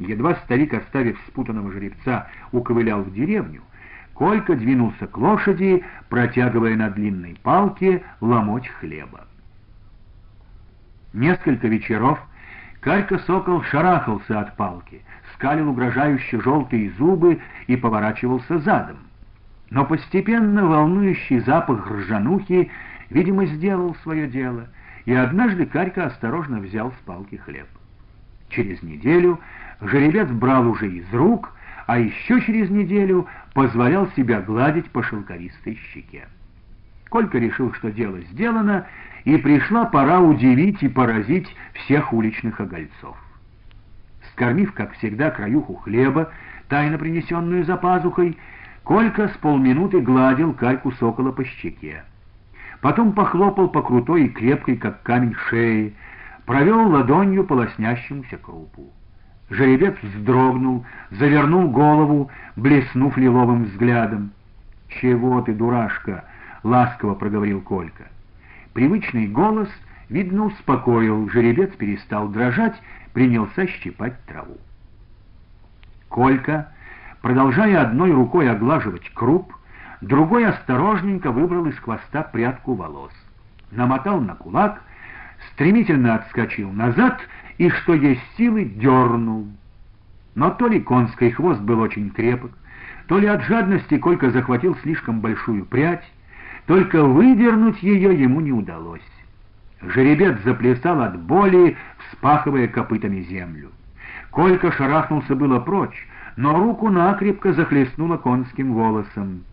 Едва старик, оставив спутанного жеребца, уковылял в деревню, Колька двинулся к лошади, протягивая на длинной палке ломоть хлеба. Несколько вечеров Калька-сокол шарахался от палки, скалил угрожающе желтые зубы и поворачивался задом. Но постепенно волнующий запах ржанухи, видимо, сделал свое дело, и однажды Карька осторожно взял с палки хлеб. Через неделю жеребец брал уже из рук, а еще через неделю позволял себя гладить по шелковистой щеке. Колька решил, что дело сделано, и пришла пора удивить и поразить всех уличных огольцов. Скормив, как всегда, краюху хлеба, тайно принесенную за пазухой, Колька с полминуты гладил кальку сокола по щеке. Потом похлопал по крутой и крепкой, как камень, шее, провел ладонью по лоснящемуся крупу. Жеребец вздрогнул, завернул голову, блеснув лиловым взглядом. «Чего ты, дурашка?» — ласково проговорил Колька. Привычный голос, видно, успокоил, жеребец перестал дрожать, принялся щипать траву. Колька, продолжая одной рукой оглаживать круп, другой осторожненько выбрал из хвоста прядку волос, намотал на кулак, стремительно отскочил назад и, что есть силы, дернул. Но то ли конский хвост был очень крепок, то ли от жадности Колька захватил слишком большую прядь, только выдернуть ее ему не удалось. Жеребец заплясал от боли, вспахивая копытами землю. Колька шарахнулся было прочь, но руку накрепко захлестнуло конским волосом.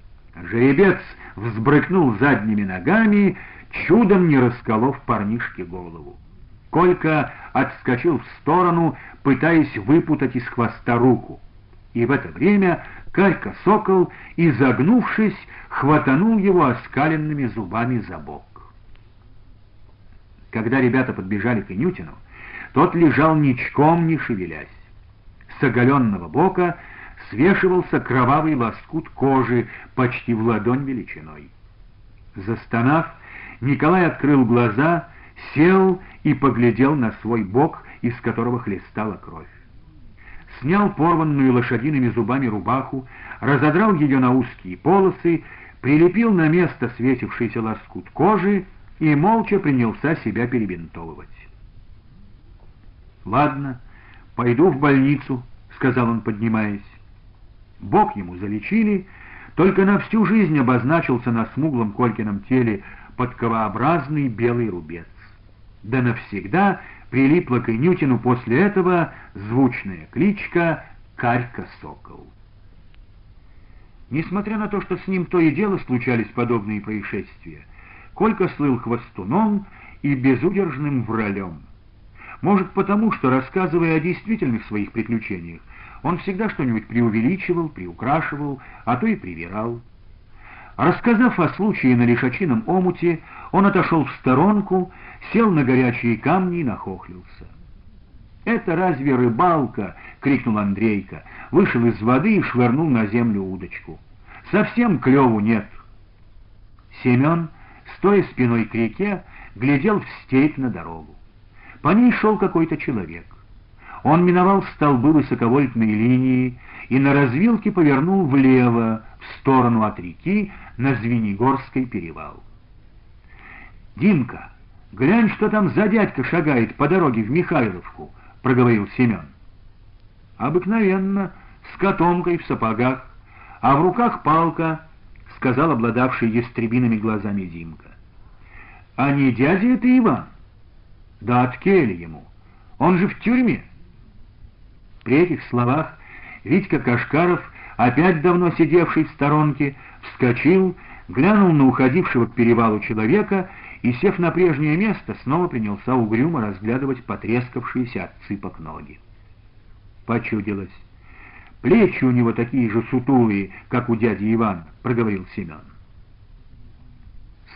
Жеребец взбрыкнул задними ногами, чудом не расколов парнишке голову. Колька отскочил в сторону, пытаясь выпутать из хвоста руку. И в это время Калька-сокол, изогнувшись, хватанул его оскаленными зубами за бок. Когда ребята подбежали к Инютину, тот лежал ничком, не шевелясь. С оголенного бока свешивался кровавый лоскут кожи почти в ладонь величиной. Застонав, Николай открыл глаза, сел и поглядел на свой бок, из которого хлестала кровь снял порванную лошадиными зубами рубаху, разодрал ее на узкие полосы, прилепил на место светившийся лоскут кожи и молча принялся себя перебинтовывать. «Ладно, пойду в больницу», — сказал он, поднимаясь. Бог ему залечили, только на всю жизнь обозначился на смуглом Колькином теле подковообразный белый рубец. Да навсегда прилипла к Инютину после этого звучная кличка Карька-Сокол. Несмотря на то, что с ним то и дело случались подобные происшествия, Колька слыл хвостуном и безудержным вралем. Может потому, что, рассказывая о действительных своих приключениях, он всегда что-нибудь преувеличивал, приукрашивал, а то и привирал. Рассказав о случае на лишачином омуте, он отошел в сторонку, сел на горячие камни и нахохлился. «Это разве рыбалка?» — крикнул Андрейка, вышел из воды и швырнул на землю удочку. «Совсем клеву нет!» Семен, стоя спиной к реке, глядел в степь на дорогу. По ней шел какой-то человек. Он миновал столбы высоковольтной линии и на развилке повернул влево, в сторону от реки, на Звенигорский перевал. «Димка, глянь, что там за дядька шагает по дороге в Михайловку», — проговорил Семен. «Обыкновенно, с котомкой в сапогах, а в руках палка», — сказал обладавший ястребиными глазами Димка. «А не дядя это Иван?» «Да от Келли ему. Он же в тюрьме». При этих словах Витька Кашкаров, опять давно сидевший в сторонке, вскочил, глянул на уходившего к перевалу человека и, сев на прежнее место, снова принялся угрюмо разглядывать потрескавшиеся от цыпок ноги. Почудилось. «Плечи у него такие же сутулые, как у дяди Ивана», — проговорил Семен.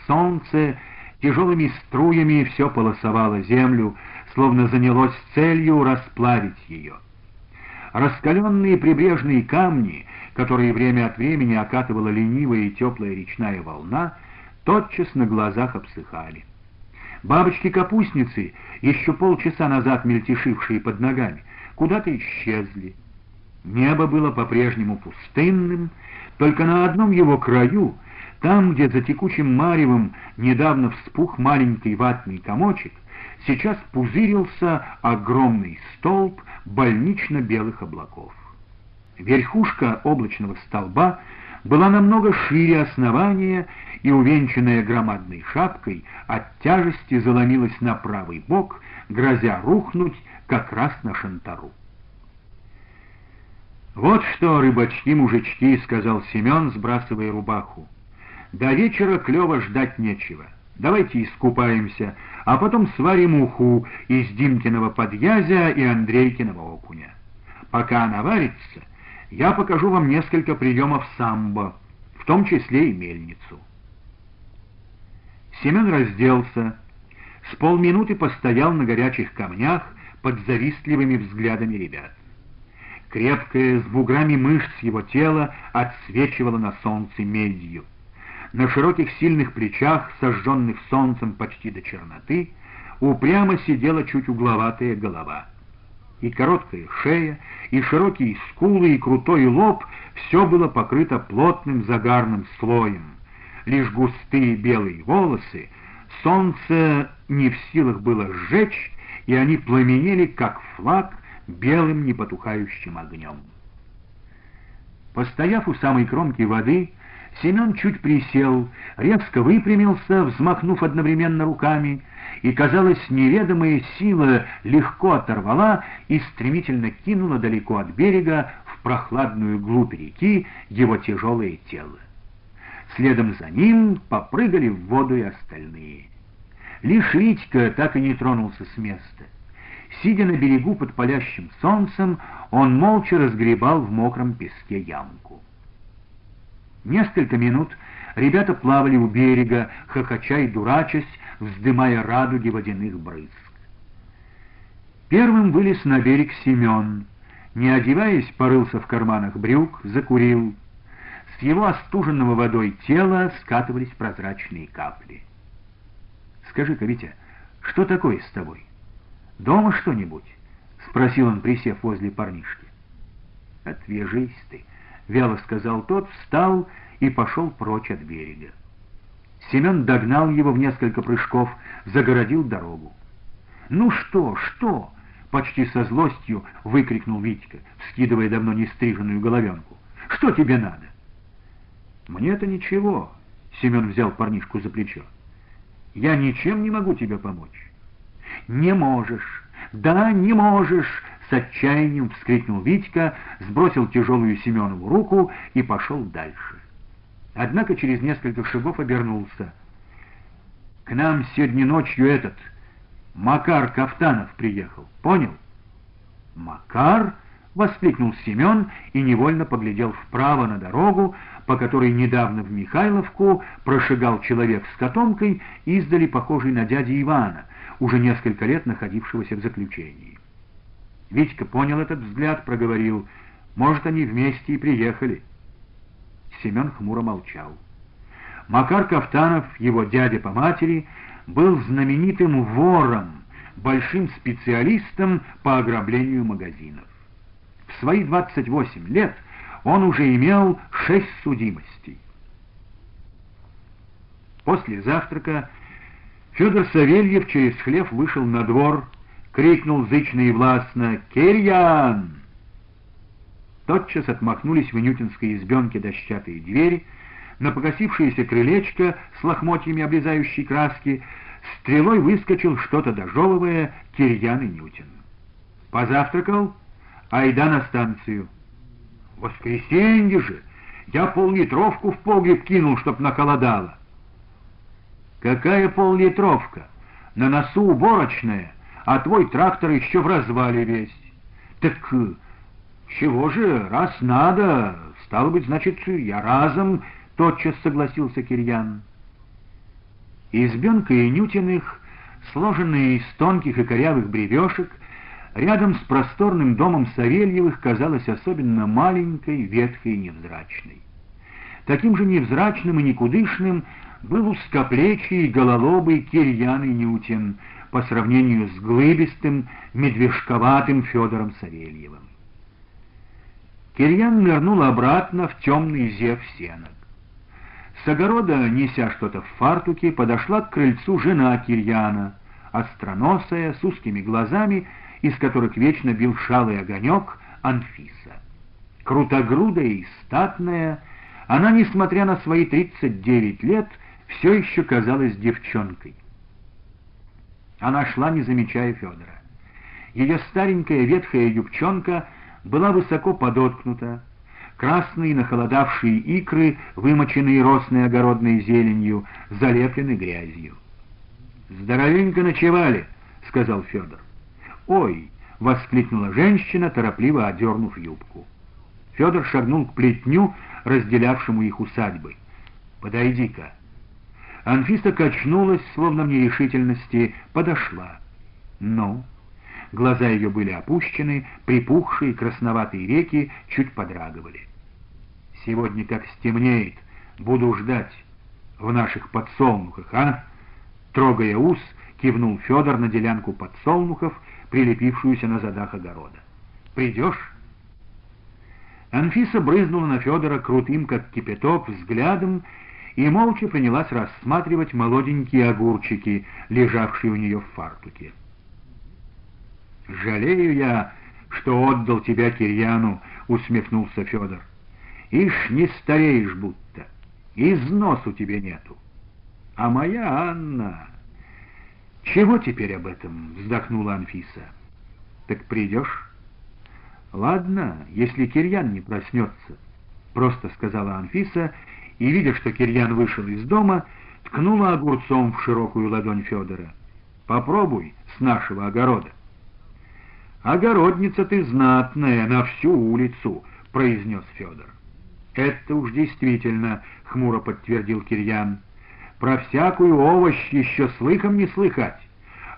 Солнце тяжелыми струями все полосовало землю, словно занялось целью расплавить ее. Раскаленные прибрежные камни, которые время от времени окатывала ленивая и теплая речная волна, тотчас на глазах обсыхали. Бабочки-капустницы, еще полчаса назад мельтешившие под ногами, куда-то исчезли. Небо было по-прежнему пустынным, только на одном его краю, там, где за текучим маревом недавно вспух маленький ватный комочек, сейчас пузырился огромный столб больнично-белых облаков. Верхушка облачного столба была намного шире основания и, увенчанная громадной шапкой, от тяжести заломилась на правый бок, грозя рухнуть как раз на шантару. «Вот что, рыбачки-мужички», — сказал Семен, сбрасывая рубаху. «До вечера клёво ждать нечего. Давайте искупаемся, а потом сварим уху из Димкиного подъязя и Андрейкиного окуня. Пока она варится, я покажу вам несколько приемов самбо, в том числе и мельницу. Семен разделся, с полминуты постоял на горячих камнях под завистливыми взглядами ребят. Крепкое, с буграми мышц его тело отсвечивало на солнце медью. На широких сильных плечах, сожженных солнцем почти до черноты, упрямо сидела чуть угловатая голова — и короткая шея, и широкие скулы, и крутой лоб — все было покрыто плотным загарным слоем. Лишь густые белые волосы солнце не в силах было сжечь, и они пламенели, как флаг, белым непотухающим огнем. Постояв у самой кромки воды, Семен чуть присел, резко выпрямился, взмахнув одновременно руками, и, казалось, неведомая сила легко оторвала и стремительно кинула далеко от берега в прохладную глубь реки его тяжелое тело. Следом за ним попрыгали в воду и остальные. Лишь Витька так и не тронулся с места. Сидя на берегу под палящим солнцем, он молча разгребал в мокром песке ямку. Несколько минут ребята плавали у берега, хохоча и дурачась, вздымая радуги водяных брызг. Первым вылез на берег Семен. Не одеваясь, порылся в карманах брюк, закурил. С его остуженного водой тела скатывались прозрачные капли. «Скажи-ка, Витя, что такое с тобой? Дома что-нибудь?» — спросил он, присев возле парнишки. «Отвяжись ты», — вяло сказал тот, встал и пошел прочь от берега. Семен догнал его в несколько прыжков, загородил дорогу. «Ну что, что?» — почти со злостью выкрикнул Витька, вскидывая давно не стриженную головенку. «Что тебе надо?» «Мне-то ничего», — Семен взял парнишку за плечо. «Я ничем не могу тебе помочь». «Не можешь! Да, не можешь!» С отчаянием вскрикнул Витька, сбросил тяжелую Семенову руку и пошел дальше. Однако через несколько шагов обернулся. «К нам сегодня ночью этот, Макар Кафтанов приехал, понял?» «Макар?» — воскликнул Семен и невольно поглядел вправо на дорогу, по которой недавно в Михайловку прошагал человек с котомкой, издали похожий на дядю Ивана, уже несколько лет находившегося в заключении. Витька понял этот взгляд, проговорил, «Может, они вместе и приехали». Семен хмуро молчал. Макар Кафтанов, его дядя по матери, был знаменитым вором, большим специалистом по ограблению магазинов. В свои 28 лет он уже имел шесть судимостей. После завтрака Федор Савельев через хлев вышел на двор, крикнул зычно и властно «Кирьян!» Тотчас отмахнулись в Инютинской избенке дощатые двери, на покосившееся крылечко с лохмотьями облезающей краски стрелой выскочил что-то дожевывая Кирьян Инютин. Позавтракал, айда на станцию. Воскресенье же! Я поллитровку в погреб кинул, чтоб наколодало. Какая поллитровка? На носу уборочная, а твой трактор еще в развале весь. Так «Чего же, раз надо, стало быть, значит, я разом», — тотчас согласился Кирьян. Избенка Инютиных, сложенная из тонких и корявых бревешек, рядом с просторным домом Савельевых казалась особенно маленькой, ветхой и невзрачной. Таким же невзрачным и никудышным был узкоплечий гололобый Кирьян Инютин, по сравнению с глыбистым, медвежковатым Федором Савельевым. Кирьян нырнул обратно в темный зев сенок. С огорода, неся что-то в фартуке, подошла к крыльцу жена Кирьяна, остроносая, с узкими глазами, из которых вечно бил шалый огонек, Анфиса. Крутогрудая и статная, она, несмотря на свои 39 лет, все еще казалась девчонкой. Она шла, не замечая Федора. Ее старенькая ветхая юбчонка была высоко подоткнута, красные нахолодавшие икры, вымоченные росной огородной зеленью, залеплены грязью. «Здоровенько ночевали», — сказал Федор. «Ой!» — воскликнула женщина, торопливо одернув юбку. Федор шагнул к плетню, разделявшему их усадьбы. «Подойди-ка». Анфиса качнулась, словно в нерешительности, подошла. «Ну?» Глаза ее были опущены, припухшие красноватые реки чуть подрагивали. «Сегодня как стемнеет, буду ждать в наших подсолнухах, а?» Трогая ус, кивнул Федор на делянку подсолнухов, прилепившуюся на задах огорода. «Придешь?» Анфиса брызнула на Федора крутым, как кипяток, взглядом и молча принялась рассматривать молоденькие огурчики, лежавшие у нее в фартуке. «Жалею я, что отдал тебя Кирьяну», — усмехнулся Федор. «Ишь, не стареешь будто, износу тебе нету. А моя Анна...» «Чего теперь об этом?» — вздохнула Анфиса. «Так придешь?» «Ладно, если Кирьян не проснется», — просто сказала Анфиса, и, видя, что Кирьян вышел из дома, ткнула огурцом в широкую ладонь Федора. «Попробуй с нашего огорода». «Огородница ты знатная на всю улицу», — произнес Федор. «Это уж действительно», — хмуро подтвердил Кирьян. «Про всякую овощ еще слыхом не слыхать,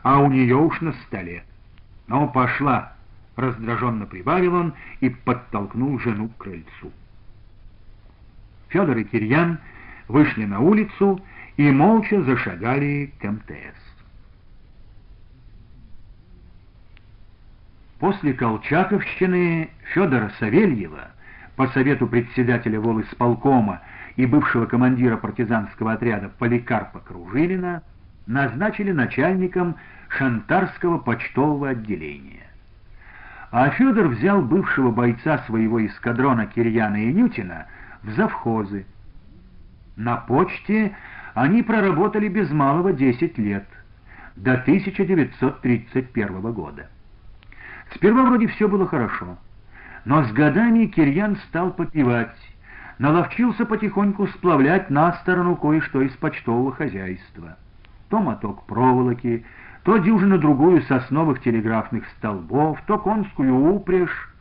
а у нее уж на столе». «Ну, пошла», — раздраженно прибавил он и подтолкнул жену к крыльцу. Федор и Кирьян вышли на улицу и молча зашагали к МТС. После Колчаковщины Федора Савельева, по совету председателя волисполкома и бывшего командира партизанского отряда Поликарпа Кружилина, назначили начальником Шантарского почтового отделения. А Федор взял бывшего бойца своего эскадрона Кирьяна и Нютина в завхозы. На почте они проработали без малого 10 лет, до 1931 года. Сперва вроде все было хорошо, но с годами Кирьян стал попивать, наловчился потихоньку сплавлять на сторону кое-что из почтового хозяйства. То моток проволоки, то дюжину другую сосновых телеграфных столбов, то конскую упряжь.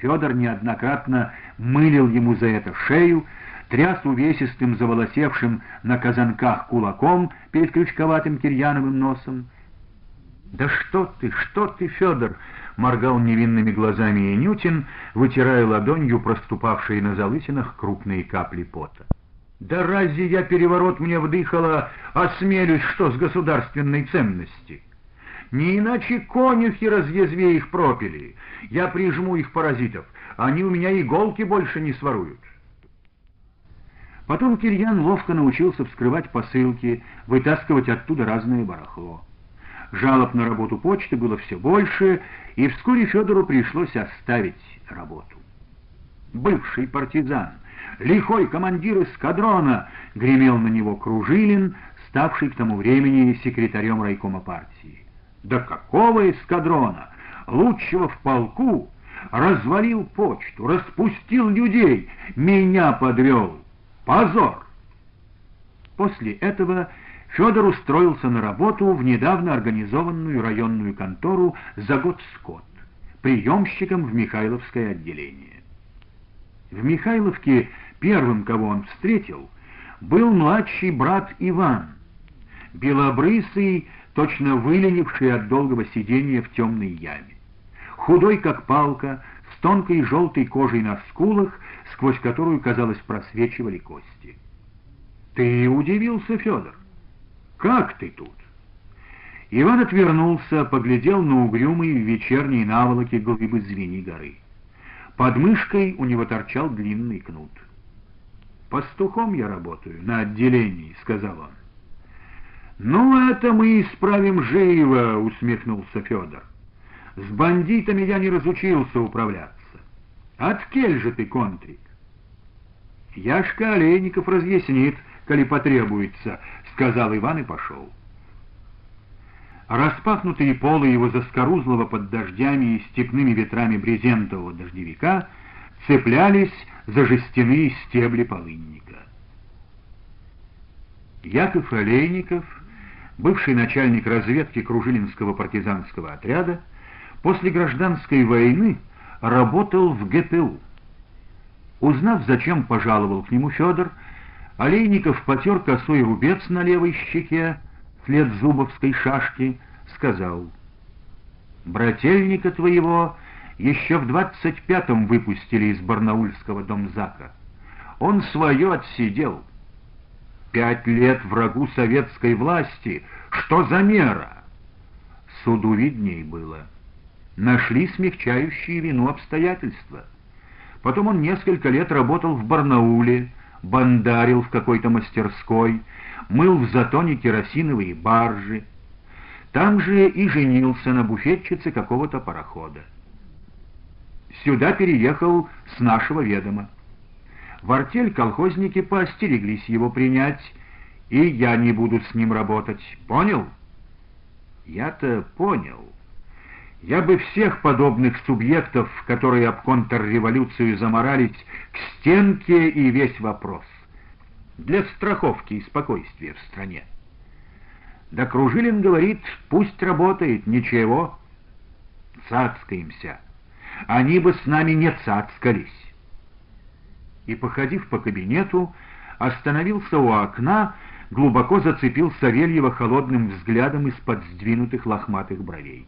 Федор неоднократно мылил ему за это шею, тряс увесистым, заволосевшим на казанках кулаком перед крючковатым кирьяновым носом. «Да что ты, что ты, Федор!» — моргал невинными глазами Инютин, вытирая ладонью проступавшие на залысинах крупные капли пота. «Да разве я переворот мне вдыхала, осмелюсь, что с государственной ценности?» Не иначе конюхи разъязве их пропили. Я прижму их паразитов. Они у меня иголки больше не своруют. Потом Кирьян ловко научился вскрывать посылки, вытаскивать оттуда разное барахло. Жалоб на работу почты было все больше, и вскоре Федору пришлось оставить работу. Бывший партизан, лихой командир эскадрона, гремел на него Кружилин, ставший к тому времени секретарем райкома партии. Да какого эскадрона? Лучшего в полку развалил почту, распустил людей, меня подвел. Позор! После этого Федор устроился на работу в недавно организованную районную контору за год скот, приемщиком в Михайловское отделение. В Михайловке первым, кого он встретил, был младший брат Иван, белобрысый, точно выленивший от долгого сидения в темной яме. Худой, как палка, с тонкой желтой кожей на скулах, сквозь которую, казалось, просвечивали кости. «Ты удивился, Федор? Как ты тут?» Иван отвернулся, поглядел на угрюмые в вечерней наволоке глыбы звени горы. Под мышкой у него торчал длинный кнут. «Пастухом я работаю, на отделении», — сказал он. «Ну, это мы исправим живо», — усмехнулся Федор. «С бандитами я не разучился управляться. Откель же ты, контрик?» «Яшка Олейников разъяснит, коли потребуется», — сказал Иван и пошел. Распахнутые полы его заскорузлого под дождями и степными ветрами брезентового дождевика цеплялись за жестяные стебли полынника. Яков Олейников, бывший начальник разведки Кружилинского партизанского отряда, после гражданской войны работал в ГПУ. Узнав, зачем пожаловал к нему Федор, Олейников потер косой рубец на левой щеке, след зубовской шашки, сказал, «Брательника твоего еще в двадцать пятом выпустили из барнаульского домзака. Он свое отсидел. Пять лет врагу советской власти. Что за мера?» Суду видней было. Нашли смягчающие вину обстоятельства. Потом он несколько лет работал в Барнауле, бандарил в какой-то мастерской, мыл в затоне керосиновые баржи. Там же и женился на буфетчице какого-то парохода. Сюда переехал с нашего ведома. В артель колхозники поостереглись его принять, и я не буду с ним работать. Понял? Я-то понял. Я бы всех подобных субъектов, которые об контрреволюцию заморались, к стенке и весь вопрос. Для страховки и спокойствия в стране. Да Кружилин говорит, пусть работает, ничего. Цацкаемся. Они бы с нами не цацкались. И, походив по кабинету, остановился у окна, глубоко зацепил Савельева холодным взглядом из-под сдвинутых лохматых бровей.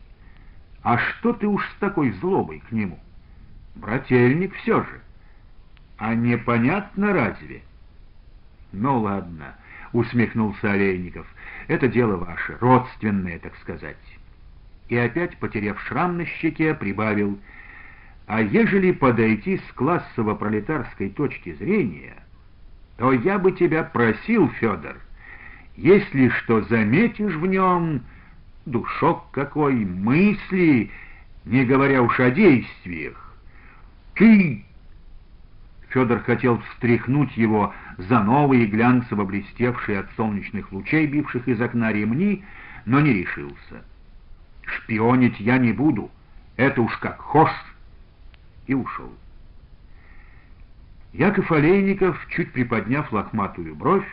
А что ты уж с такой злобой к нему? Брательник все же. А непонятно разве? Ну ладно, усмехнулся Олейников. Это дело ваше, родственное, так сказать. И опять, потеряв шрам на щеке, прибавил, а ежели подойти с классово-пролетарской точки зрения, то я бы тебя просил, Федор, если что заметишь в нем душок какой, мысли, не говоря уж о действиях. Ты... Федор хотел встряхнуть его за новые глянцево блестевшие от солнечных лучей, бивших из окна ремни, но не решился. «Шпионить я не буду, это уж как хошь!» И ушел. Яков Олейников, чуть приподняв лохматую бровь,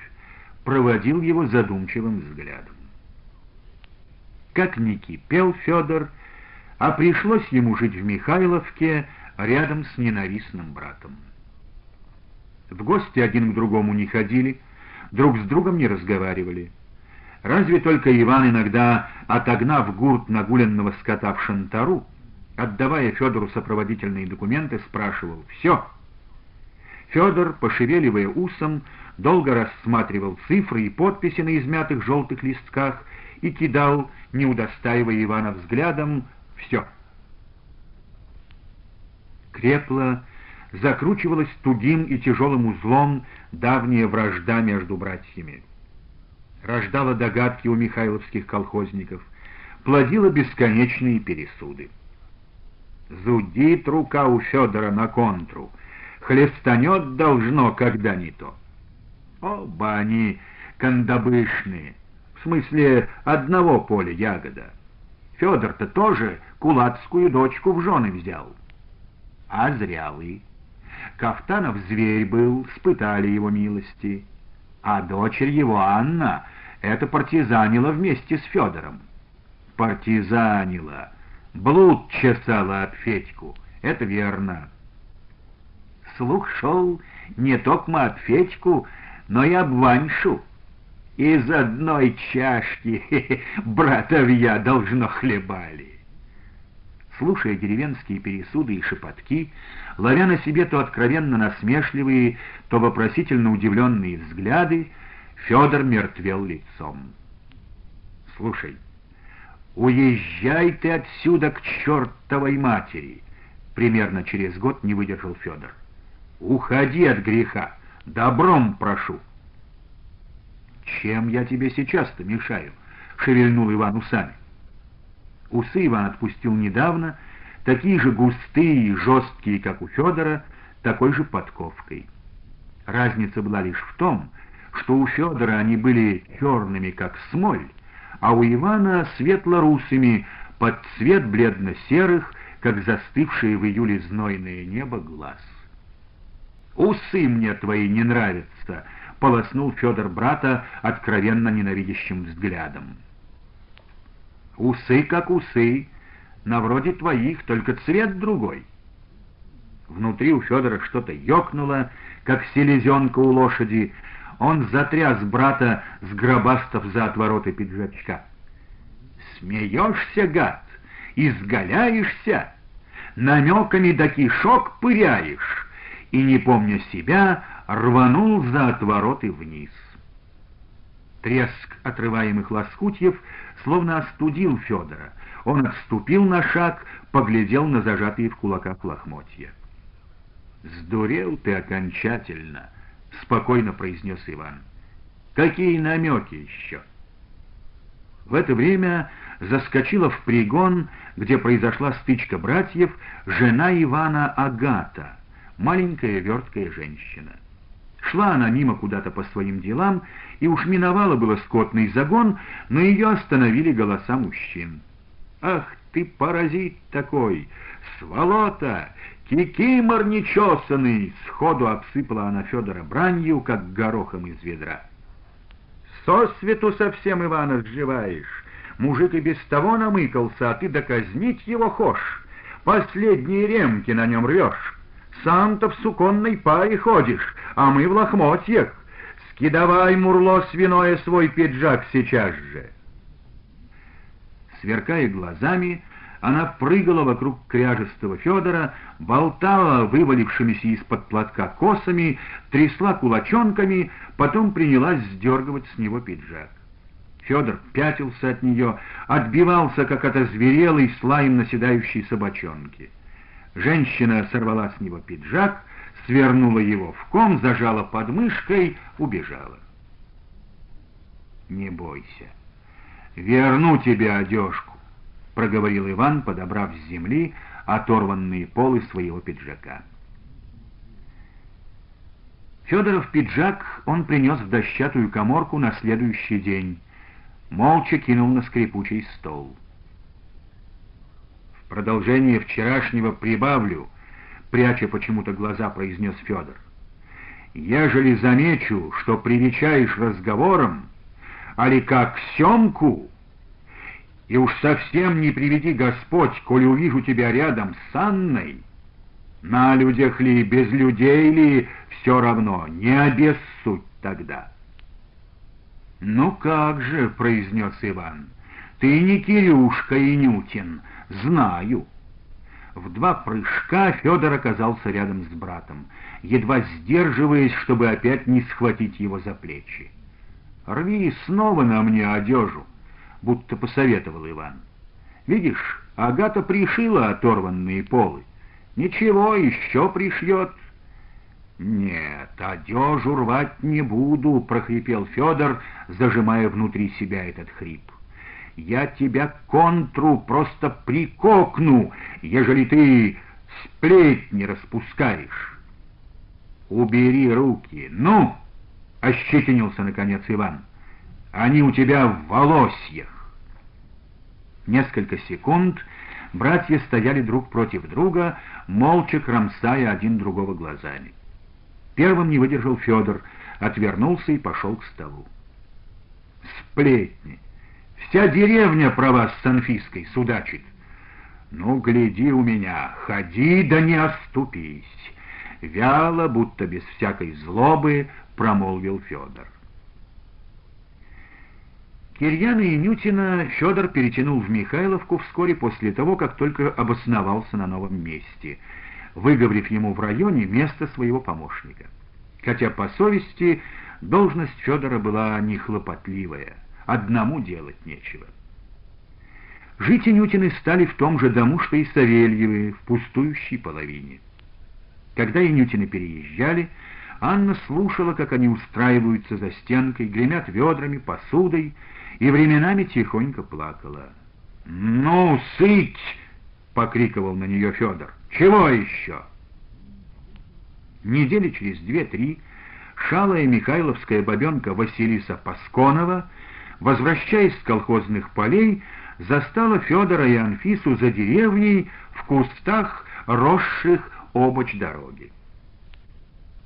проводил его задумчивым взглядом. Как ни кипел Федор, а пришлось ему жить в Михайловке рядом с ненавистным братом. В гости один к другому не ходили, друг с другом не разговаривали. Разве только Иван иногда, отогнав гурт нагуленного скота в шантару, отдавая Федору сопроводительные документы, спрашивал «Все». Федор, пошевеливая усом, долго рассматривал цифры и подписи на измятых желтых листках и кидал, не удостаивая Ивана взглядом, все. Крепла, закручивалась тугим и тяжелым узлом давняя вражда между братьями. Рождала догадки у михайловских колхозников, плодила бесконечные пересуды. Зудит рука у Федора на контру, хлестанет должно, когда не то. Оба они кандабышные, смысле одного поля ягода. Федор-то тоже кулацкую дочку в жены взял. А зрялый. Кафтанов зверь был, спытали его милости. А дочерь его, Анна, это партизанила вместе с Федором. Партизанила. Блуд чесала от Федьку, это верно. Слух шел не только от Федьку, но и об Ваньшу. Из одной чашки братовья должно хлебали. Слушая деревенские пересуды и шепотки, ловя на себе то откровенно насмешливые, то вопросительно удивленные взгляды, Федор мертвел лицом. «Слушай, «Уезжай ты отсюда к чертовой матери!» Примерно через год не выдержал Федор. «Уходи от греха! Добром прошу!» «Чем я тебе сейчас-то мешаю?» — шевельнул Иван усами. Усы Иван отпустил недавно, такие же густые и жесткие, как у Федора, такой же подковкой. Разница была лишь в том, что у Федора они были черными, как смоль, а у Ивана светло-русыми, под цвет бледно-серых, как застывшее в июле знойное небо глаз. «Усы мне твои не нравятся», — полоснул Федор брата откровенно ненавидящим взглядом. «Усы как усы, на вроде твоих, только цвет другой». Внутри у Федора что-то ёкнуло, как селезенка у лошади, он затряс брата, сгробастав за отвороты пиджачка. «Смеешься, гад, изгаляешься, намеками до кишок пыряешь!» И, не помня себя, рванул за отвороты вниз. Треск отрываемых лоскутьев словно остудил Федора. Он отступил на шаг, поглядел на зажатые в кулаках лохмотья. «Сдурел ты окончательно!» — спокойно произнес Иван. «Какие намеки еще?» В это время заскочила в пригон, где произошла стычка братьев, жена Ивана Агата, маленькая верткая женщина. Шла она мимо куда-то по своим делам, и уж миновала было скотный загон, но ее остановили голоса мужчин. «Ах ты, паразит такой! Сволота! «Кикимор нечесанный!» — сходу обсыпала она Федора бранью, как горохом из ведра. «Сосвету совсем, Ивана, сживаешь. Мужик и без того намыкался, а ты доказнить его хошь. Последние ремки на нем рвешь. Сам-то в суконной паре ходишь, а мы в лохмотьях. Скидавай, мурло свиное, свой пиджак сейчас же!» Сверкая глазами, она прыгала вокруг кряжестого Федора, болтала вывалившимися из-под платка косами, трясла кулачонками, потом принялась сдергивать с него пиджак. Федор пятился от нее, отбивался, как от озверелой слаем наседающей собачонки. Женщина сорвала с него пиджак, свернула его в ком, зажала подмышкой, убежала. «Не бойся, верну тебе одежку проговорил Иван, подобрав с земли оторванные полы своего пиджака. Федоров пиджак он принес в дощатую коморку на следующий день, молча кинул на скрипучий стол. В продолжение вчерашнего прибавлю, пряча почему-то глаза, произнес Федор. Ежели замечу, что привечаешь разговором, али как семку, и уж совсем не приведи Господь, коли увижу тебя рядом с Анной, на людях ли, без людей ли, все равно, не обессудь тогда. «Ну как же», — произнес Иван, — «ты не Кирюшка и Нютин, знаю». В два прыжка Федор оказался рядом с братом, едва сдерживаясь, чтобы опять не схватить его за плечи. «Рви снова на мне одежу» будто посоветовал Иван. «Видишь, Агата пришила оторванные полы. Ничего, еще пришьет». «Нет, одежу рвать не буду», — прохрипел Федор, зажимая внутри себя этот хрип. «Я тебя контру просто прикокну, ежели ты сплетни распускаешь». «Убери руки, ну!» — ощетинился наконец Иван. «Они у тебя в волосьях». Несколько секунд братья стояли друг против друга, молча кромсая один другого глазами. Первым не выдержал Федор, отвернулся и пошел к столу. «Сплетни! Вся деревня про вас с Анфиской судачит. Ну, гляди у меня, ходи да не оступись!» Вяло, будто без всякой злобы, промолвил Федор. Кирьяна и Нютина Федор перетянул в Михайловку вскоре после того, как только обосновался на новом месте, выговорив ему в районе место своего помощника. Хотя по совести должность Федора была нехлопотливая, одному делать нечего. Жить Инютины стали в том же дому, что и Савельевы, в пустующей половине. Когда Инютины переезжали, Анна слушала, как они устраиваются за стенкой, гремят ведрами, посудой, и временами тихонько плакала. «Ну, сыть!» — покриковал на нее Федор. «Чего еще?» Недели через две-три шалая михайловская бабенка Василиса Пасконова, возвращаясь с колхозных полей, застала Федора и Анфису за деревней в кустах, росших обочь дороги.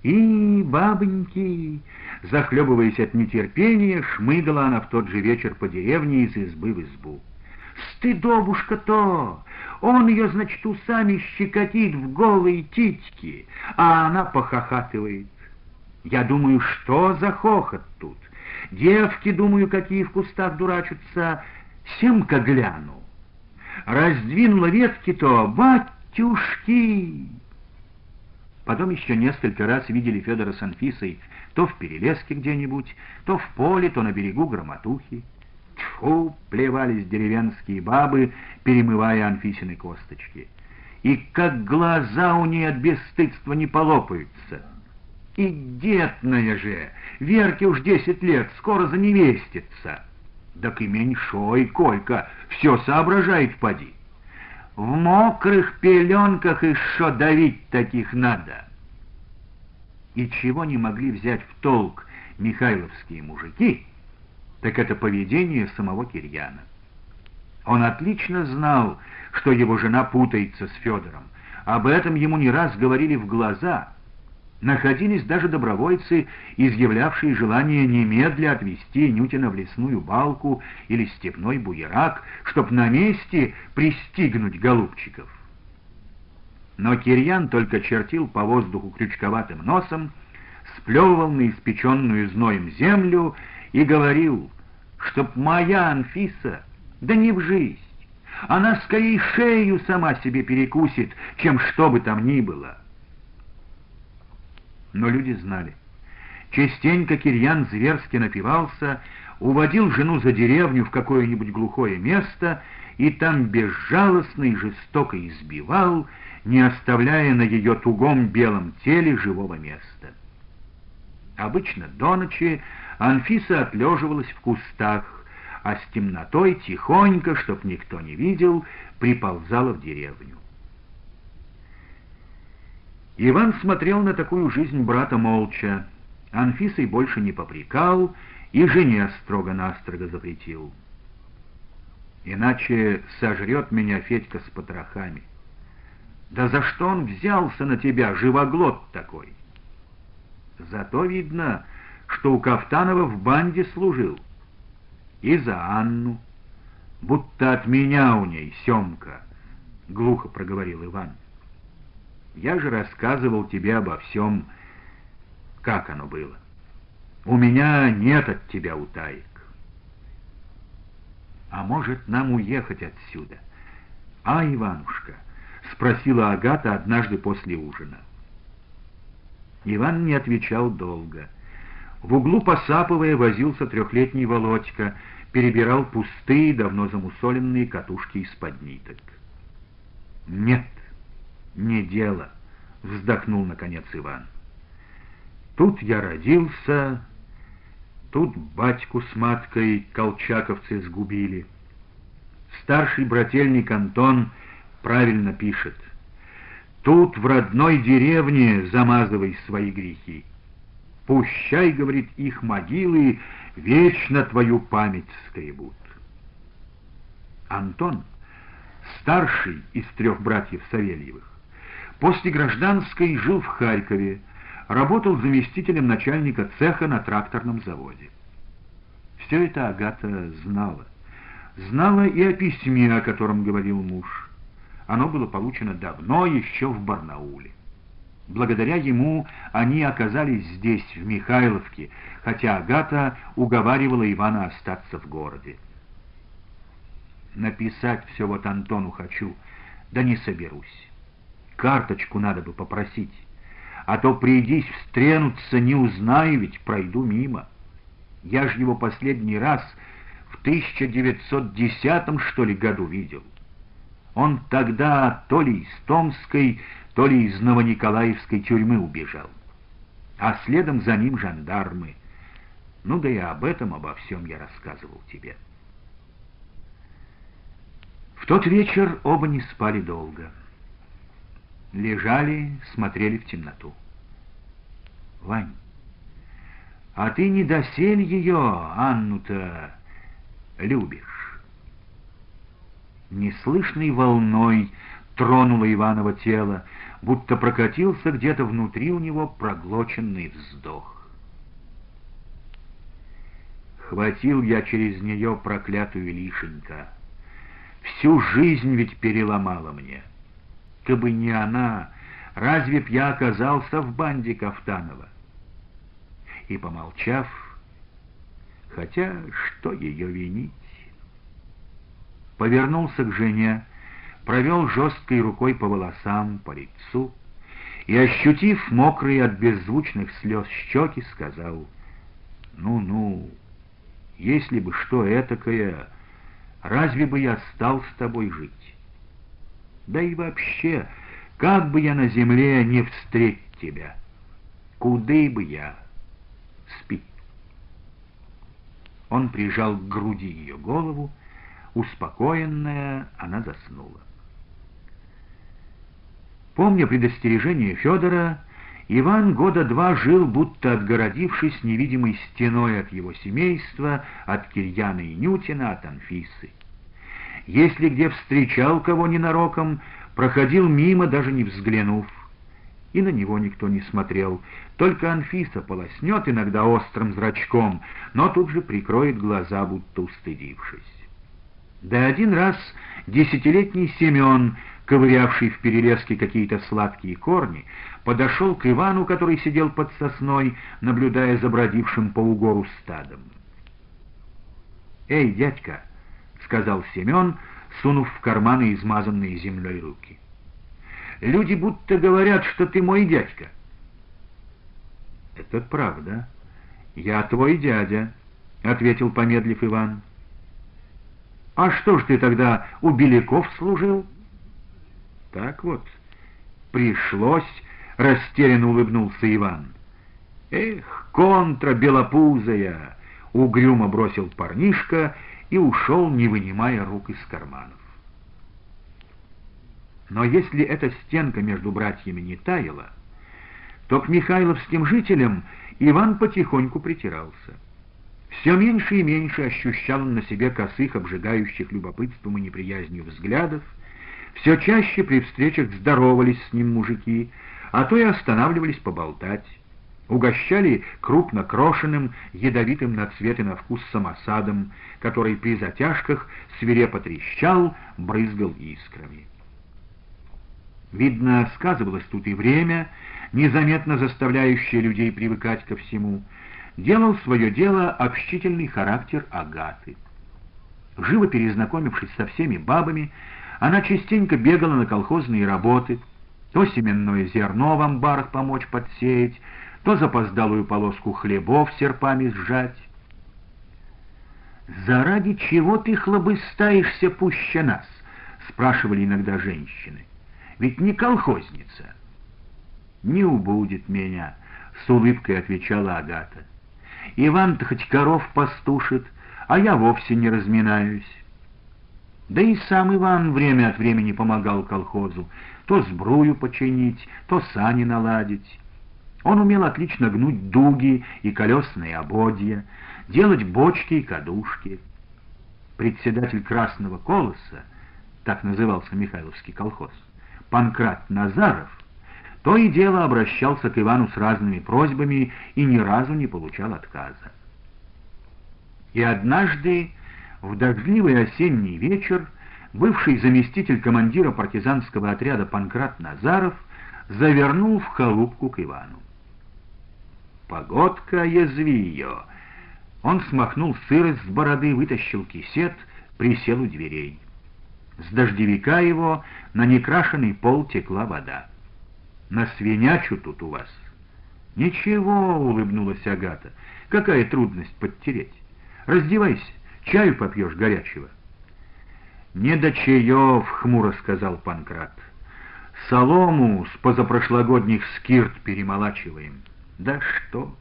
И, бабоньки, захлебываясь от нетерпения, шмыгала она в тот же вечер по деревне из избы в избу. Стыдобушка-то! Он ее, значит, усами щекотит в голые титьки, а она похохатывает. Я думаю, что за хохот тут? Девки, думаю, какие в кустах дурачатся, семка гляну. Раздвинула ветки-то, батюшки! Потом еще несколько раз видели Федора с Анфисой то в перелеске где-нибудь, то в поле, то на берегу громотухи. Тьфу, плевались деревенские бабы, перемывая Анфисины косточки. И как глаза у ней от бесстыдства не полопаются. И детная же, Верке уж десять лет, скоро заневестится. Так и меньшой Колька все соображает поди. В мокрых пеленках и шо давить таких надо. И чего не могли взять в толк михайловские мужики, так это поведение самого Кирьяна. Он отлично знал, что его жена путается с Федором. Об этом ему не раз говорили в глаза — Находились даже добровольцы, изъявлявшие желание немедля отвезти Нютина в лесную балку или степной буерак, чтоб на месте пристигнуть голубчиков. Но Кирьян только чертил по воздуху крючковатым носом, сплевывал на испеченную зноем землю и говорил, чтоб моя Анфиса, да не в жизнь, она скорее шею сама себе перекусит, чем что бы там ни было но люди знали. Частенько Кирьян зверски напивался, уводил жену за деревню в какое-нибудь глухое место и там безжалостно и жестоко избивал, не оставляя на ее тугом белом теле живого места. Обычно до ночи Анфиса отлеживалась в кустах, а с темнотой тихонько, чтоб никто не видел, приползала в деревню. Иван смотрел на такую жизнь брата молча. Анфисой больше не попрекал и жене строго-настрого запретил. Иначе сожрет меня Федька с потрохами. Да за что он взялся на тебя, живоглот такой? Зато видно, что у Кафтанова в банде служил. И за Анну. Будто от меня у ней Семка, — глухо проговорил Иван. Я же рассказывал тебе обо всем, как оно было. У меня нет от тебя утаек. А может, нам уехать отсюда? А, Иванушка, спросила Агата однажды после ужина. Иван не отвечал долго. В углу, посапывая, возился трехлетний Володька, перебирал пустые, давно замусоленные катушки из-под ниток. «Нет», не дело, вздохнул наконец Иван. Тут я родился, тут батьку с маткой колчаковцы сгубили. Старший брательник Антон правильно пишет. Тут в родной деревне замазывай свои грехи. Пущай, говорит, их могилы вечно твою память скребут. Антон, старший из трех братьев Савельевых, После гражданской жил в Харькове, работал заместителем начальника цеха на тракторном заводе. Все это Агата знала. Знала и о письме, о котором говорил муж. Оно было получено давно, еще в Барнауле. Благодаря ему они оказались здесь, в Михайловке, хотя Агата уговаривала Ивана остаться в городе. Написать все вот Антону хочу, да не соберусь. Карточку надо бы попросить. А то придись встренуться, не узнаю, ведь пройду мимо. Я ж его последний раз в 1910 что ли году видел. Он тогда то ли из Томской, то ли из Новониколаевской тюрьмы убежал. А следом за ним жандармы. Ну да и об этом, обо всем я рассказывал тебе. В тот вечер оба не спали долго. Лежали, смотрели в темноту. Вань, а ты не досель ее, Анну-то, любишь. Неслышной волной тронуло Иваново тело, будто прокатился где-то внутри у него проглоченный вздох. Хватил я через нее проклятую лишенька. Всю жизнь ведь переломала мне. Кабы не она, разве б я оказался в банде Кафтанова? И, помолчав, хотя что ее винить, повернулся к жене, провел жесткой рукой по волосам, по лицу и, ощутив мокрые от беззвучных слез щеки, сказал, «Ну-ну, если бы что этакое, разве бы я стал с тобой жить? Да и вообще, как бы я на земле не встреть тебя? Куды бы я? Спи». Он прижал к груди ее голову, успокоенная, она заснула. Помня предостережение Федора, Иван года два жил, будто отгородившись невидимой стеной от его семейства, от Кирьяна и Нютина, от Анфисы. Если где встречал кого ненароком, проходил мимо, даже не взглянув. И на него никто не смотрел, только Анфиса полоснет иногда острым зрачком, но тут же прикроет глаза, будто устыдившись. Да один раз десятилетний Семен, ковырявший в перелеске какие-то сладкие корни, подошел к Ивану, который сидел под сосной, наблюдая за бродившим по угору стадом. «Эй, дядька!» — сказал Семен, сунув в карманы измазанные землей руки. «Люди будто говорят, что ты мой дядька». «Это правда. Я твой дядя», — ответил, помедлив Иван. «А что ж ты тогда у Беляков служил?» «Так вот, пришлось», — растерянно улыбнулся Иван. «Эх, контра белопузая!» — угрюмо бросил парнишка и ушел, не вынимая рук из карманов. Но если эта стенка между братьями не таяла, то к михайловским жителям Иван потихоньку притирался. Все меньше и меньше ощущал он на себе косых, обжигающих любопытством и неприязнью взглядов, все чаще при встречах здоровались с ним мужики, а то и останавливались поболтать. Угощали крупно крошенным, ядовитым на цвет и на вкус самосадом, который при затяжках свирепо трещал, брызгал искрами. Видно, сказывалось тут и время, незаметно заставляющее людей привыкать ко всему, делал свое дело общительный характер Агаты. Живо перезнакомившись со всеми бабами, она частенько бегала на колхозные работы, то семенное зерно в амбарах помочь подсеять, то запоздалую полоску хлебов серпами сжать. «Заради чего ты хлобыстаешься пуще нас?» — спрашивали иногда женщины ведь не колхозница. «Не убудет меня», — с улыбкой отвечала Агата. «Иван-то хоть коров пастушит, а я вовсе не разминаюсь». Да и сам Иван время от времени помогал колхозу, то сбрую починить, то сани наладить. Он умел отлично гнуть дуги и колесные ободья, делать бочки и кадушки. Председатель Красного Колоса, так назывался Михайловский колхоз, Панкрат Назаров, то и дело обращался к Ивану с разными просьбами и ни разу не получал отказа. И однажды, в дождливый осенний вечер, бывший заместитель командира партизанского отряда Панкрат Назаров завернул в халупку к Ивану. «Погодка, язви ее!» Он смахнул сырость с бороды, вытащил кисет, присел у дверей. С дождевика его на некрашенный пол текла вода. «На свинячу тут у вас». «Ничего», — улыбнулась Агата, — «какая трудность подтереть? Раздевайся, Чаю попьешь горячего?» «Не до чаев», — хмуро сказал Панкрат. «Солому с позапрошлогодних скирт перемолачиваем». «Да что?»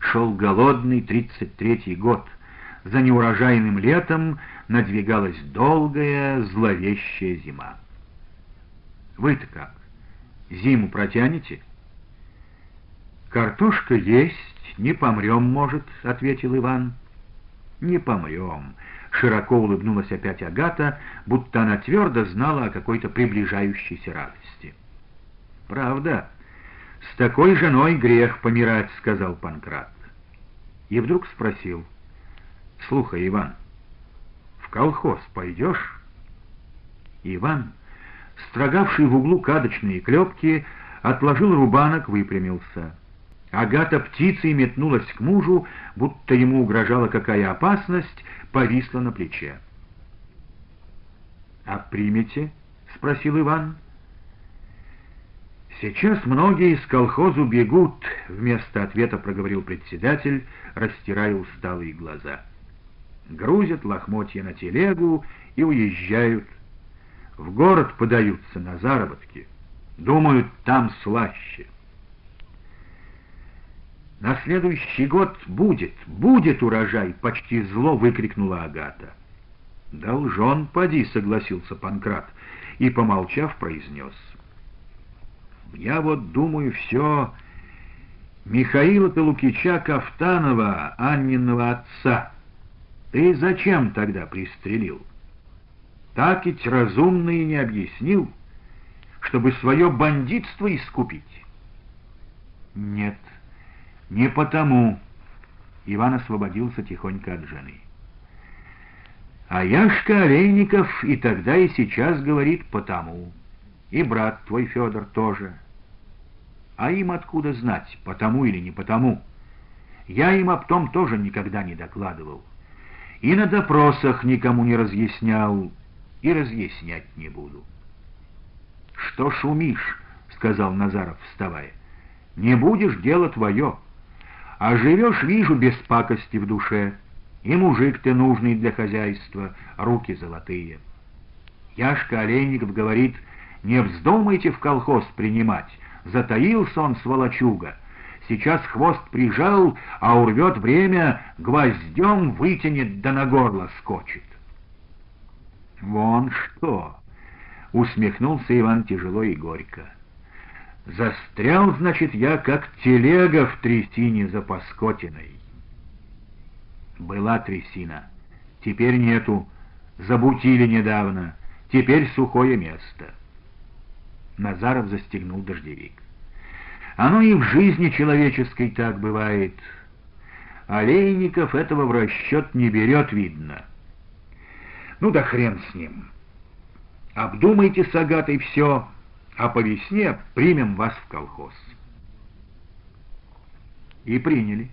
Шел голодный тридцать третий год. За неурожайным летом надвигалась долгая, зловещая зима. Вы-то как? Зиму протянете? Картошка есть, не помрем, может, — ответил Иван. Не помрем. Широко улыбнулась опять Агата, будто она твердо знала о какой-то приближающейся радости. «Правда, с такой женой грех помирать», — сказал Панкрат. И вдруг спросил, «Слухай, Иван, в колхоз пойдешь?» Иван, строгавший в углу кадочные клепки, отложил рубанок, выпрямился. Агата птицей метнулась к мужу, будто ему угрожала какая опасность, повисла на плече. «А примете?» — спросил Иван. «Сейчас многие из колхозу бегут», — вместо ответа проговорил председатель, растирая усталые глаза. Грузят лохмотья на телегу и уезжают. В город подаются на заработки. Думают, там слаще. «На следующий год будет, будет урожай!» — почти зло выкрикнула Агата. «Должен, поди!» — согласился Панкрат и, помолчав, произнес. «Я вот думаю все Михаила-то Лукича Кафтанова, Анниного отца. Ты зачем тогда пристрелил? Так ведь разумно и не объяснил, чтобы свое бандитство искупить». «Нет», «Не потому». Иван освободился тихонько от жены. «А Яшка Олейников и тогда, и сейчас говорит «потому». И брат твой Федор тоже. А им откуда знать, потому или не потому? Я им об том тоже никогда не докладывал. И на допросах никому не разъяснял, и разъяснять не буду. «Что шумишь?» — сказал Назаров, вставая. «Не будешь, дело твое». А живешь, вижу, без пакости в душе. И мужик ты нужный для хозяйства, руки золотые. Яшка Олейников говорит, не вздумайте в колхоз принимать. Затаился он, сволочуга. Сейчас хвост прижал, а урвет время, гвоздем вытянет да на горло скочит. «Вон что!» — усмехнулся Иван тяжело и горько. Застрял, значит, я, как телега в трясине за Паскотиной. Была трясина, теперь нету, забутили недавно, теперь сухое место. Назаров застегнул дождевик. Оно и в жизни человеческой так бывает. Олейников этого в расчет не берет, видно. Ну да хрен с ним. Обдумайте с Агатой все, а по весне примем вас в колхоз. И приняли.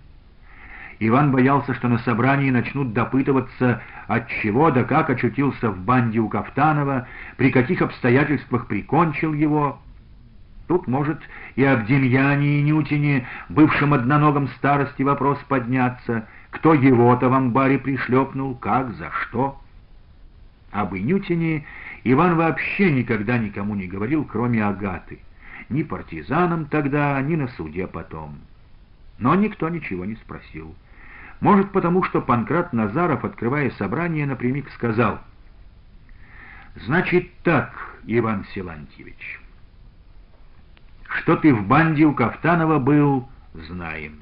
Иван боялся, что на собрании начнут допытываться, от чего да как очутился в банде у Кафтанова, при каких обстоятельствах прикончил его. Тут, может, и об Демьяне и Нютине, бывшем одноногом старости, вопрос подняться, кто его-то в амбаре пришлепнул, как, за что. Об Инютине Иван вообще никогда никому не говорил, кроме Агаты. Ни партизанам тогда, ни на суде потом. Но никто ничего не спросил. Может, потому что Панкрат Назаров, открывая собрание, напрямик сказал, «Значит так, Иван Силантьевич, что ты в банде у Кафтанова был, знаем.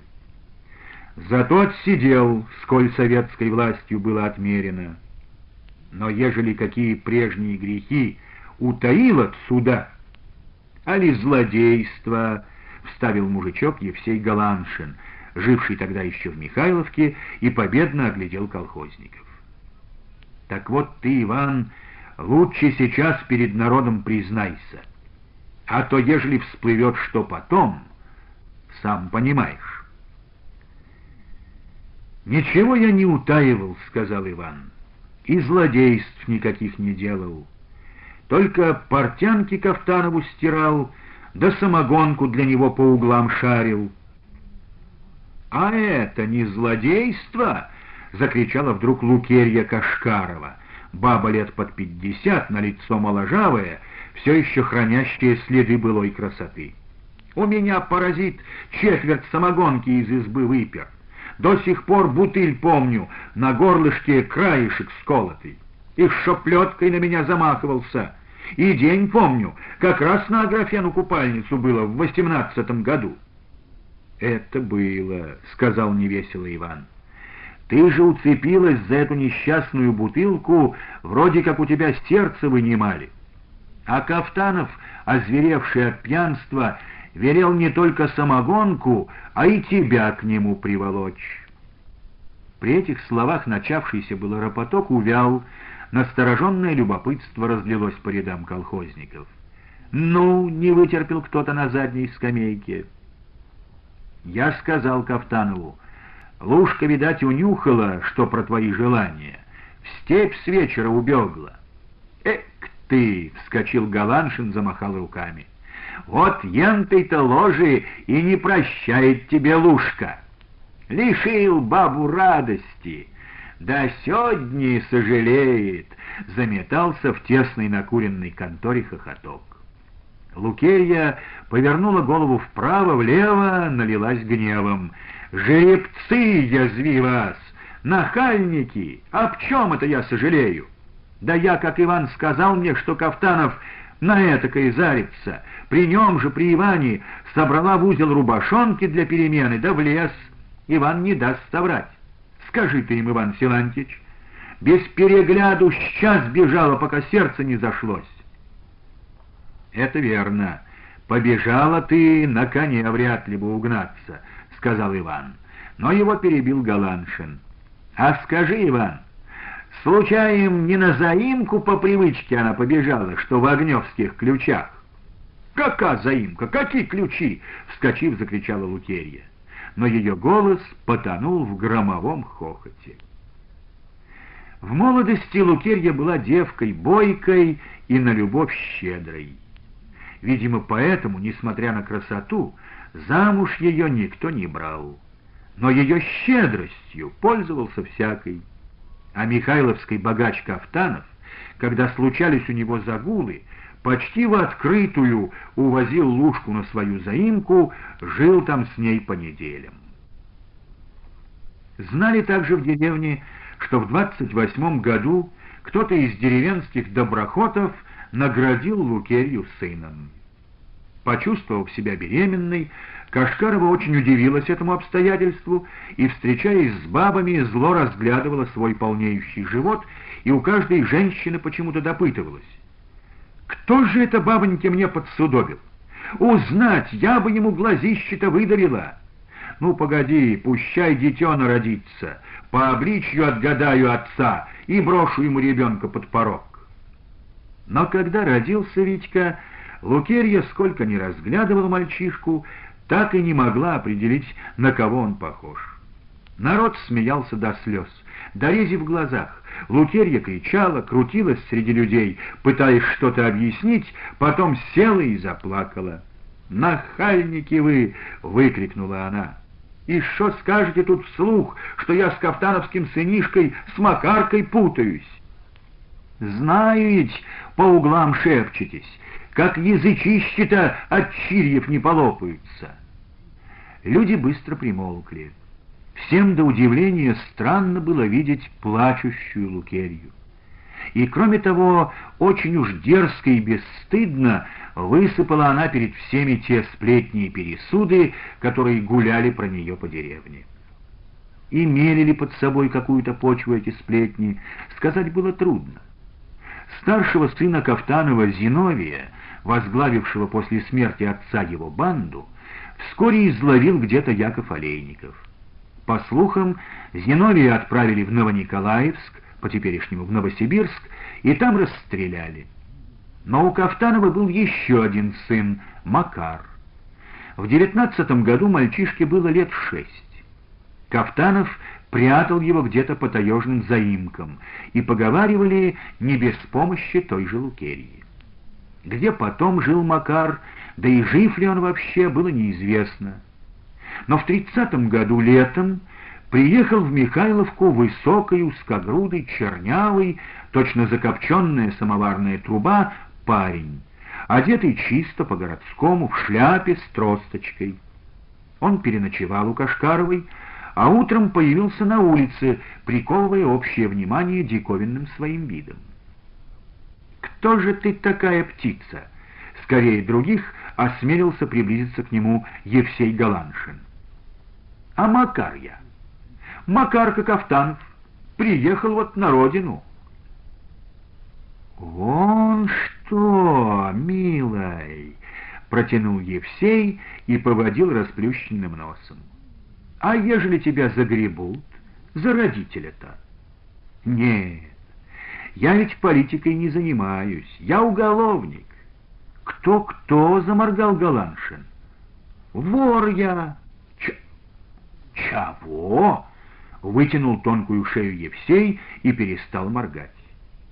Зато отсидел, сколь советской властью было отмерено». Но ежели какие прежние грехи утаил от суда, али злодейство, вставил мужичок Евсей Галаншин, живший тогда еще в Михайловке, и победно оглядел колхозников. Так вот ты, Иван, лучше сейчас перед народом признайся, а то, ежели всплывет что потом, сам понимаешь. «Ничего я не утаивал», — сказал Иван и злодейств никаких не делал. Только портянки Кафтанову стирал, да самогонку для него по углам шарил. «А это не злодейство?» закричала вдруг Лукерья Кашкарова, баба лет под пятьдесят, на лицо моложавое, все еще хранящее следы былой красоты. «У меня паразит четверть самогонки из избы выпер. До сих пор бутыль помню, на горлышке краешек сколотый. И шоплеткой на меня замахивался. И день помню, как раз на Аграфену купальницу было в восемнадцатом году. «Это было», — сказал невесело Иван. «Ты же уцепилась за эту несчастную бутылку, вроде как у тебя сердце вынимали». А Кафтанов, озверевший от пьянства, велел не только самогонку, а и тебя к нему приволочь. При этих словах начавшийся было ропоток увял, настороженное любопытство разлилось по рядам колхозников. «Ну!» — не вытерпел кто-то на задней скамейке. Я сказал Кафтанову, «Лушка, видать, унюхала, что про твои желания. В степь с вечера убегла». «Эк ты!» — вскочил Галаншин, замахал руками. «Вот янтой-то ложи и не прощает тебе Лушка. Лишил бабу радости». Да сегодня сожалеет, заметался в тесной накуренной конторе хохоток. Лукерья повернула голову вправо-влево, налилась гневом. «Жеребцы, язви вас! Нахальники! Об чем это я сожалею? Да я, как Иван сказал мне, что Кафтанов на этакой зарится. При нем же, при Иване, собрала в узел рубашонки для перемены, да в лес. Иван не даст соврать. Скажи ты им, Иван Силантьевич, без перегляду сейчас бежала, пока сердце не зашлось. Это верно. Побежала ты, на коне вряд ли бы угнаться, сказал Иван. Но его перебил Галаншин. А скажи, Иван, случаем не на заимку по привычке она побежала, что в огневских ключах? «Какая заимка? Какие ключи?» — вскочив, закричала Лукерья но ее голос потонул в громовом хохоте. В молодости Лукерья была девкой бойкой и на любовь щедрой. Видимо, поэтому, несмотря на красоту, замуж ее никто не брал. Но ее щедростью пользовался всякий. А Михайловский богач Кафтанов, когда случались у него загулы, почти в открытую увозил Лушку на свою заимку, жил там с ней по неделям. Знали также в деревне, что в 28 году кто-то из деревенских доброхотов наградил Лукерью сыном. Почувствовав себя беременной, Кашкарова очень удивилась этому обстоятельству и, встречаясь с бабами, зло разглядывала свой полнеющий живот и у каждой женщины почему-то допытывалась. Кто же это бабоньки мне подсудобил? Узнать, я бы ему глазище-то выдавила. Ну, погоди, пущай дитё народится, по обличью отгадаю отца и брошу ему ребенка под порог. Но когда родился Витька, Лукерья, сколько ни разглядывала мальчишку, так и не могла определить, на кого он похож. Народ смеялся до слез, до рези в глазах. Лукерья кричала, крутилась среди людей, пытаясь что-то объяснить, потом села и заплакала. «Нахальники вы!» — выкрикнула она. «И что скажете тут вслух, что я с кафтановским сынишкой с Макаркой путаюсь?» «Знаю ведь, по углам шепчетесь, как язычище-то от чирьев не полопаются». Люди быстро примолкли. Всем до удивления странно было видеть плачущую Лукерью. И, кроме того, очень уж дерзко и бесстыдно высыпала она перед всеми те сплетни и пересуды, которые гуляли про нее по деревне. Имели ли под собой какую-то почву эти сплетни, сказать было трудно. Старшего сына Кафтанова Зиновия, возглавившего после смерти отца его банду, вскоре изловил где-то Яков Олейников — по слухам, Зиновия отправили в Новониколаевск, по-теперешнему в Новосибирск, и там расстреляли. Но у Кафтанова был еще один сын, Макар. В девятнадцатом году мальчишке было лет шесть. Кафтанов прятал его где-то по таежным заимкам, и поговаривали не без помощи той же Лукерии. Где потом жил Макар, да и жив ли он вообще, было неизвестно но в тридцатом году летом приехал в Михайловку высокий, узкогрудый, чернявый, точно закопченная самоварная труба, парень, одетый чисто по-городскому, в шляпе с тросточкой. Он переночевал у Кашкаровой, а утром появился на улице, приковывая общее внимание диковинным своим видом. «Кто же ты такая птица?» Скорее других осмелился приблизиться к нему Евсей Галаншин. «А Макар я. Макарка Кафтанов. Приехал вот на родину». «Вон что, милой!» — протянул Евсей и поводил расплющенным носом. «А ежели тебя загребут, за родителя-то?» «Нет, я ведь политикой не занимаюсь, я уголовник. Кто-кто, заморгал Галаншин. Вор я. Чего? Вытянул тонкую шею Евсей и перестал моргать.